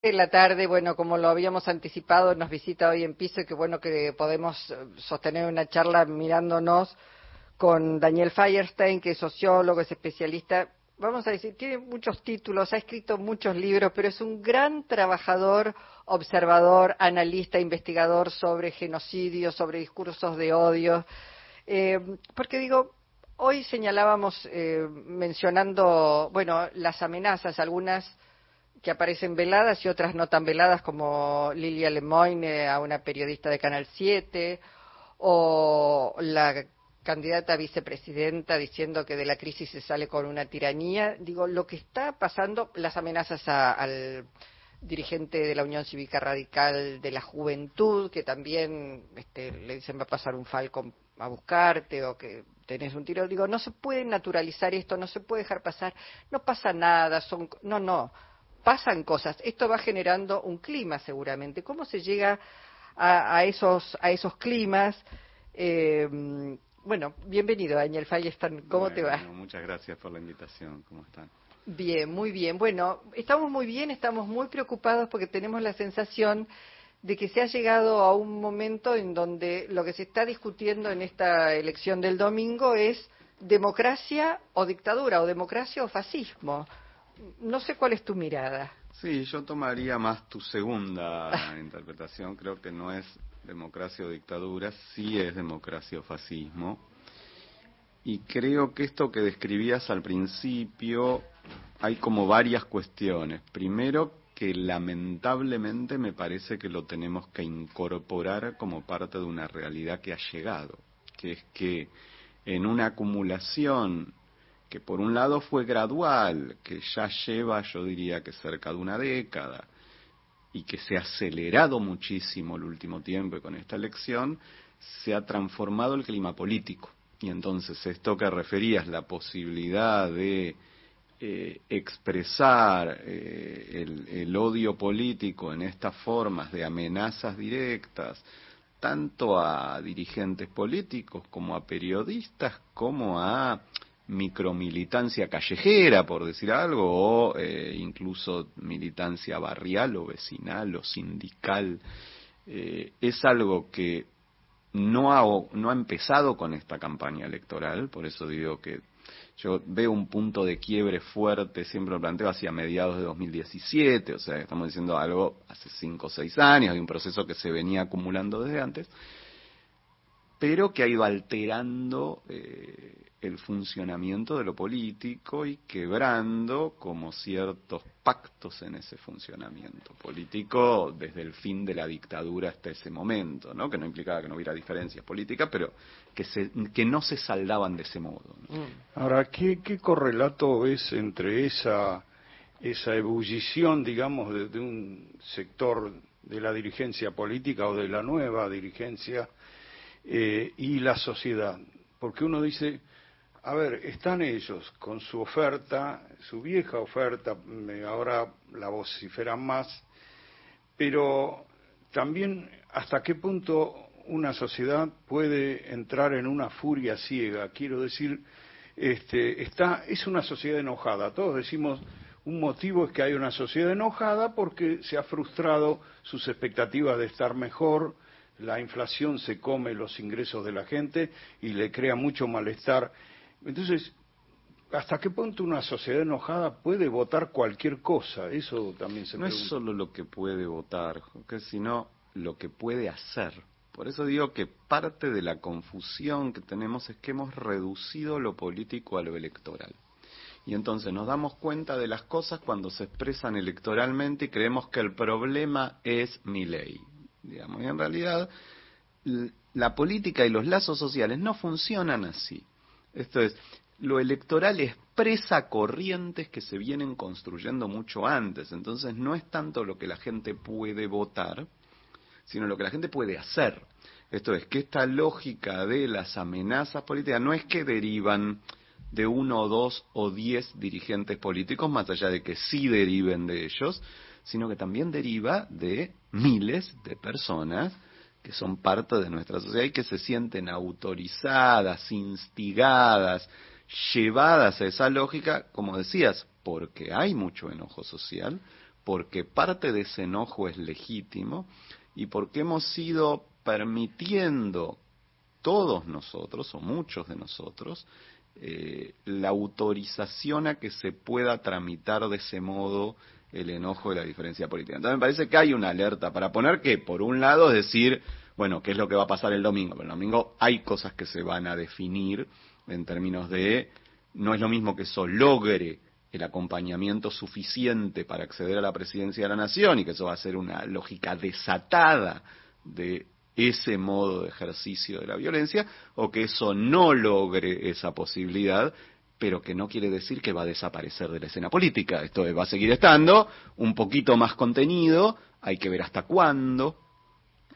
En la tarde, bueno, como lo habíamos anticipado, nos visita hoy en piso y qué bueno que podemos eh, sostener una charla mirándonos con Daniel Feierstein, que es sociólogo, es especialista, vamos a decir, tiene muchos títulos, ha escrito muchos libros, pero es un gran trabajador, observador, analista, investigador sobre genocidio, sobre discursos de odio. Eh, porque digo, hoy señalábamos, eh, mencionando, bueno, las amenazas, algunas que aparecen veladas y otras no tan veladas, como Lilia Lemoyne a una periodista de Canal 7, o la candidata a vicepresidenta diciendo que de la crisis se sale con una tiranía. Digo, lo que está pasando, las amenazas al dirigente de la Unión Cívica Radical de la Juventud, que también este, le dicen va a pasar un falcon a buscarte o que tenés un tiro. Digo, no se puede naturalizar esto, no se puede dejar pasar, no pasa nada, son, no, no, pasan cosas. Esto va generando un clima seguramente. ¿Cómo se llega a, esos, a esos climas? Eh, bueno, bienvenido, Daniel Fallestan. ¿Cómo te va? Muchas gracias por la invitación. ¿Cómo están? Bien, muy bien. Bueno, estamos muy bien, estamos muy preocupados porque tenemos la sensación de que se ha llegado a un momento en donde lo que se está discutiendo en esta elección del domingo es democracia o dictadura, o democracia o fascismo. No sé cuál es tu mirada. Sí, yo tomaría más tu segunda interpretación. Creo que no es democracia o dictadura, sí es democracia o fascismo. Y creo que esto que describías al principio, hay como varias cuestiones. Primero, que lamentablemente me parece que lo tenemos que incorporar como parte de una realidad que ha llegado, que es que en una acumulación que por un lado fue gradual, que ya lleva, yo diría que cerca de una década, y que se ha acelerado muchísimo el último tiempo y con esta elección, se ha transformado el clima político. Y entonces esto que referías, la posibilidad de eh, expresar eh, el, el odio político en estas formas de amenazas directas, tanto a dirigentes políticos como a periodistas, como a micromilitancia callejera, por decir algo, o eh, incluso militancia barrial o vecinal o sindical, eh, es algo que no ha, no ha empezado con esta campaña electoral, por eso digo que yo veo un punto de quiebre fuerte, siempre lo planteo, hacia mediados de 2017, o sea, estamos diciendo algo hace cinco o seis años, hay un proceso que se venía acumulando desde antes, pero que ha ido alterando eh, el funcionamiento de lo político y quebrando como ciertos pactos en ese funcionamiento político desde el fin de la dictadura hasta ese momento, ¿no? que no implicaba que no hubiera diferencias políticas, pero que, se, que no se saldaban de ese modo. Mm. Ahora, ¿qué, ¿qué correlato es entre esa, esa ebullición, digamos, de, de un sector de la dirigencia política o de la nueva dirigencia eh, y la sociedad? Porque uno dice, a ver, están ellos con su oferta, su vieja oferta, ahora la vociferan más, pero también hasta qué punto una sociedad puede entrar en una furia ciega. Quiero decir, este, está, es una sociedad enojada. Todos decimos, un motivo es que hay una sociedad enojada porque se ha frustrado sus expectativas de estar mejor, la inflación se come los ingresos de la gente y le crea mucho malestar entonces, ¿hasta qué punto una sociedad enojada puede votar cualquier cosa? Eso también se No es solo lo que puede votar, sino lo que puede hacer. Por eso digo que parte de la confusión que tenemos es que hemos reducido lo político a lo electoral. Y entonces nos damos cuenta de las cosas cuando se expresan electoralmente y creemos que el problema es mi ley. Digamos, y en realidad la política y los lazos sociales no funcionan así. Esto es, lo electoral expresa corrientes que se vienen construyendo mucho antes. Entonces no es tanto lo que la gente puede votar, sino lo que la gente puede hacer. Esto es, que esta lógica de las amenazas políticas no es que derivan de uno dos o diez dirigentes políticos, más allá de que sí deriven de ellos, sino que también deriva de miles de personas que son parte de nuestra sociedad y que se sienten autorizadas, instigadas, llevadas a esa lógica, como decías, porque hay mucho enojo social, porque parte de ese enojo es legítimo y porque hemos ido permitiendo todos nosotros, o muchos de nosotros, eh, la autorización a que se pueda tramitar de ese modo el enojo de la diferencia política. Entonces me parece que hay una alerta para poner que, por un lado, es decir, bueno, ¿qué es lo que va a pasar el domingo? Pero el domingo hay cosas que se van a definir en términos de, no es lo mismo que eso logre el acompañamiento suficiente para acceder a la presidencia de la nación y que eso va a ser una lógica desatada de ese modo de ejercicio de la violencia o que eso no logre esa posibilidad, pero que no quiere decir que va a desaparecer de la escena política. Esto va a seguir estando un poquito más contenido, hay que ver hasta cuándo,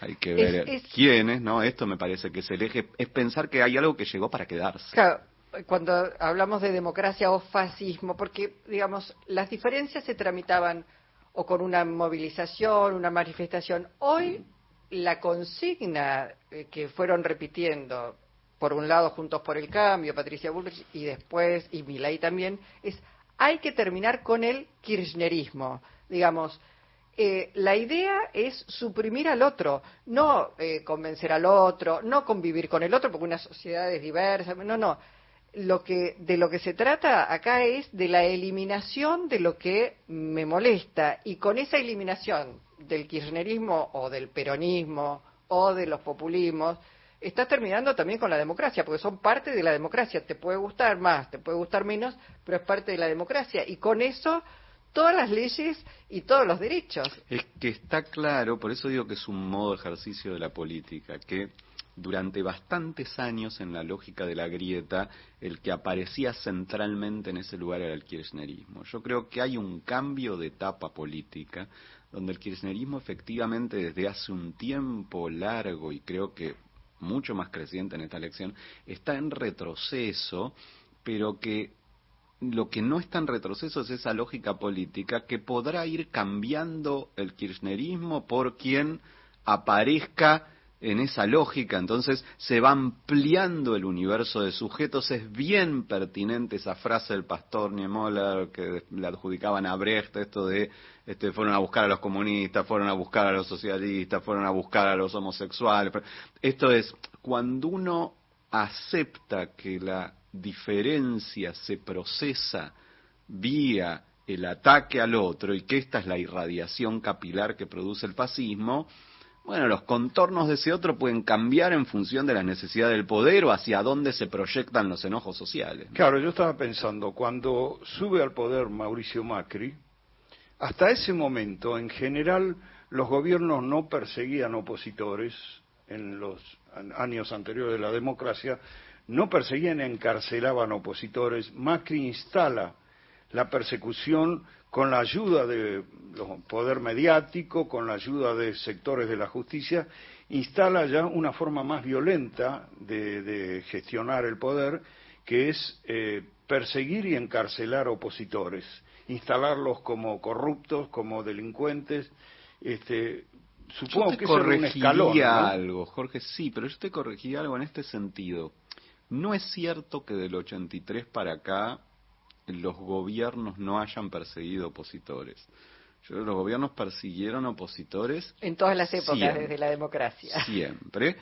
hay que ver quiénes, ¿no? Esto me parece que es el eje, es pensar que hay algo que llegó para quedarse. Claro, cuando hablamos de democracia o fascismo, porque, digamos, las diferencias se tramitaban o con una movilización, una manifestación. Hoy la consigna eh, que fueron repitiendo, por un lado Juntos por el Cambio, Patricia Bullrich, y después, y Milay también, es hay que terminar con el kirchnerismo. Digamos, eh, la idea es suprimir al otro, no eh, convencer al otro, no convivir con el otro, porque una sociedad es diversa, no, no. Lo que, de lo que se trata acá es de la eliminación de lo que me molesta y con esa eliminación del kirchnerismo o del peronismo o de los populismos, está terminando también con la democracia, porque son parte de la democracia. Te puede gustar más, te puede gustar menos, pero es parte de la democracia. Y con eso, todas las leyes y todos los derechos. Es que está claro, por eso digo que es un modo ejercicio de la política, que durante bastantes años en la lógica de la grieta, el que aparecía centralmente en ese lugar era el kirchnerismo. Yo creo que hay un cambio de etapa política donde el kirchnerismo efectivamente desde hace un tiempo largo y creo que mucho más creciente en esta elección, está en retroceso, pero que lo que no está en retroceso es esa lógica política que podrá ir cambiando el kirchnerismo por quien aparezca en esa lógica, entonces se va ampliando el universo de sujetos. Es bien pertinente esa frase del pastor Niemöller que le adjudicaban a Brecht, esto de este, fueron a buscar a los comunistas, fueron a buscar a los socialistas, fueron a buscar a los homosexuales. Esto es, cuando uno acepta que la diferencia se procesa vía el ataque al otro y que esta es la irradiación capilar que produce el fascismo, bueno, los contornos de ese otro pueden cambiar en función de la necesidad del poder o hacia dónde se proyectan los enojos sociales. Claro, yo estaba pensando, cuando sube al poder Mauricio Macri, hasta ese momento, en general, los gobiernos no perseguían opositores en los años anteriores de la democracia, no perseguían, encarcelaban opositores. Macri instala la persecución con la ayuda del poder mediático, con la ayuda de sectores de la justicia, instala ya una forma más violenta de, gestionar el poder, que es eh, perseguir y encarcelar opositores, instalarlos como corruptos, como delincuentes. Este, supongo que eso es un escalón. algo, Jorge, sí, pero yo te corregiría algo en este sentido. No es cierto que del 83 para acá los gobiernos no hayan perseguido opositores. Yo, los gobiernos persiguieron opositores. En todas las épocas desde la democracia. Siempre.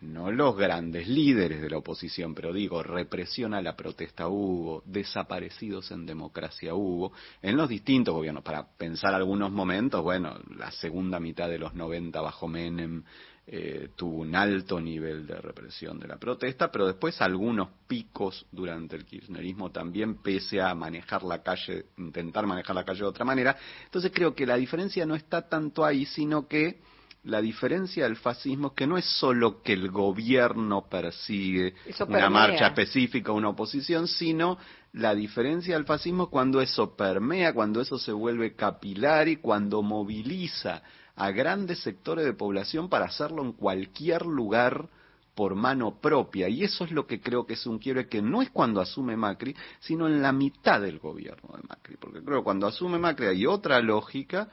No los grandes líderes de la oposición, pero digo, represión a la protesta hubo, desaparecidos en democracia hubo, en los distintos gobiernos. Para pensar algunos momentos, bueno, la segunda mitad de los 90 bajo Menem, eh, tuvo un alto nivel de represión de la protesta, pero después algunos picos durante el kirchnerismo también, pese a manejar la calle, intentar manejar la calle de otra manera. Entonces creo que la diferencia no está tanto ahí, sino que la diferencia del fascismo es que no es solo que el gobierno persigue una marcha específica, una oposición, sino la diferencia del fascismo es cuando eso permea, cuando eso se vuelve capilar y cuando moviliza a grandes sectores de población para hacerlo en cualquier lugar por mano propia. Y eso es lo que creo que es un quiebre que no es cuando asume Macri, sino en la mitad del gobierno de Macri. Porque creo que cuando asume Macri hay otra lógica,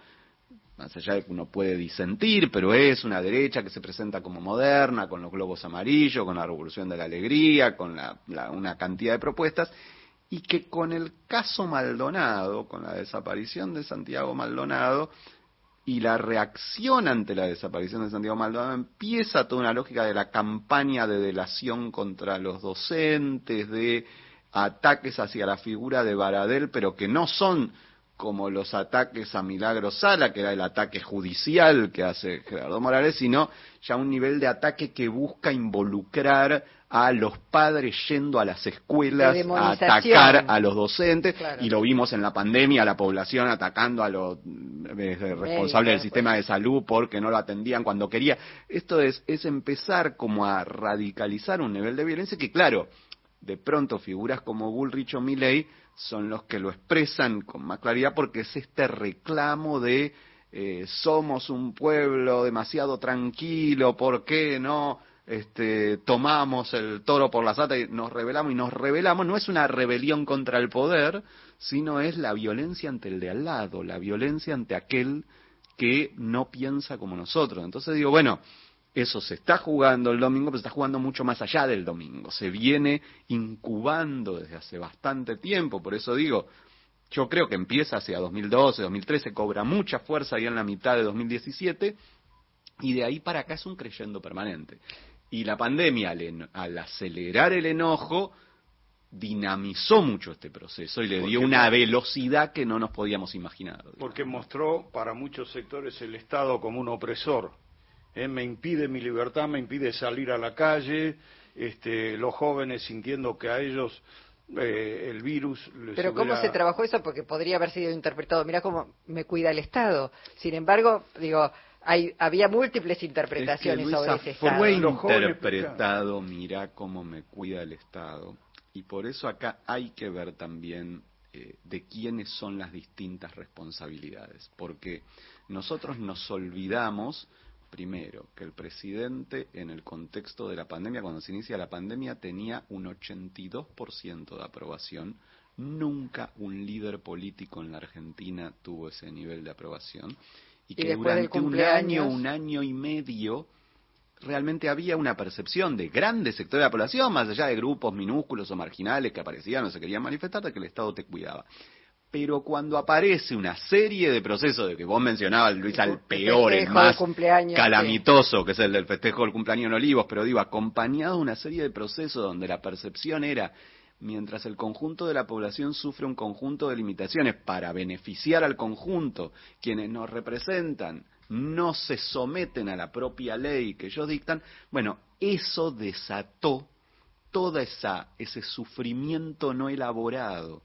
más allá de que uno puede disentir, pero es una derecha que se presenta como moderna, con los globos amarillos, con la revolución de la alegría, con una cantidad de propuestas. y que con el caso Maldonado, con la desaparición de Santiago Maldonado, y la reacción ante la desaparición de Santiago Maldonado empieza toda una lógica de la campaña de delación contra los docentes, de ataques hacia la figura de Baradel, pero que no son como los ataques a Milagro Sala, que era el ataque judicial que hace Gerardo Morales, sino ya un nivel de ataque que busca involucrar a los padres yendo a las escuelas a atacar a los docentes y lo vimos en la pandemia, la población atacando a los eh, responsables del sistema de salud porque no lo atendían cuando quería. Esto es, es empezar como a radicalizar un nivel de violencia que claro, de pronto figuras como Bullrich o Milley son los que lo expresan con más claridad porque es este reclamo de eh, somos un pueblo demasiado tranquilo, ¿por qué no? Este, tomamos el toro por la sata y nos rebelamos y nos rebelamos, no es una rebelión contra el poder, sino es la violencia ante el de al lado, la violencia ante aquel que no piensa como nosotros. Entonces digo, bueno, eso se está jugando el domingo, pero se está jugando mucho más allá del domingo. Se viene incubando desde hace bastante tiempo, por eso digo, yo creo que empieza hacia 2012, 2013, cobra mucha fuerza ahí en la mitad de 2017 y de ahí para acá es un creyendo permanente. Y la pandemia, al, acelerar el enojo, dinamizó mucho este proceso y le dio una velocidad que no nos podíamos imaginar. Porque mostró para muchos sectores el Estado como un opresor. ¿eh? Me impide mi libertad, me impide salir a la calle, este, los jóvenes sintiendo que a ellos eh, el virus. Pero ¿cómo se trabajó eso? Porque podría haber sido interpretado, mira cómo me cuida el Estado. Sin embargo, digo, hay, había múltiples interpretaciones sobre ese Estado. Fue interpretado, mira cómo me cuida el Estado. Y por eso acá hay que ver también eh, de quiénes son las distintas responsabilidades. Porque nosotros nos olvidamos, primero, que el presidente en el contexto de la pandemia, cuando se inicia la pandemia, tenía un 82% de aprobación. Nunca un líder político en la Argentina tuvo ese nivel de aprobación y que durante un año, un año y medio, realmente había una percepción de grandes sectores de la población, más allá de grupos minúsculos o marginales que aparecían o se querían manifestar, de que el Estado te cuidaba. Pero cuando aparece una serie de procesos de que vos mencionabas, Luis, al peor, el más calamitoso, que es el del festejo del cumpleaños en Olivos, pero digo, acompañado de una serie de procesos donde la percepción era mientras el conjunto de la población sufre un conjunto de limitaciones para beneficiar al conjunto, quienes nos representan no se someten a la propia ley que ellos dictan, bueno, eso desató todo ese sufrimiento no elaborado,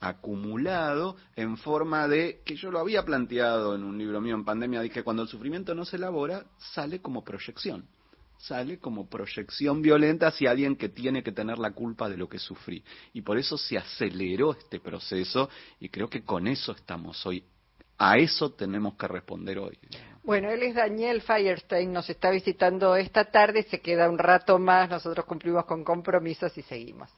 acumulado en forma de, que yo lo había planteado en un libro mío en pandemia, dije, cuando el sufrimiento no se elabora, sale como proyección sale como proyección violenta hacia alguien que tiene que tener la culpa de lo que sufrí. Y por eso se aceleró este proceso y creo que con eso estamos hoy. A eso tenemos que responder hoy. Bueno, él es Daniel Firestein, nos está visitando esta tarde, se queda un rato más, nosotros cumplimos con compromisos y seguimos.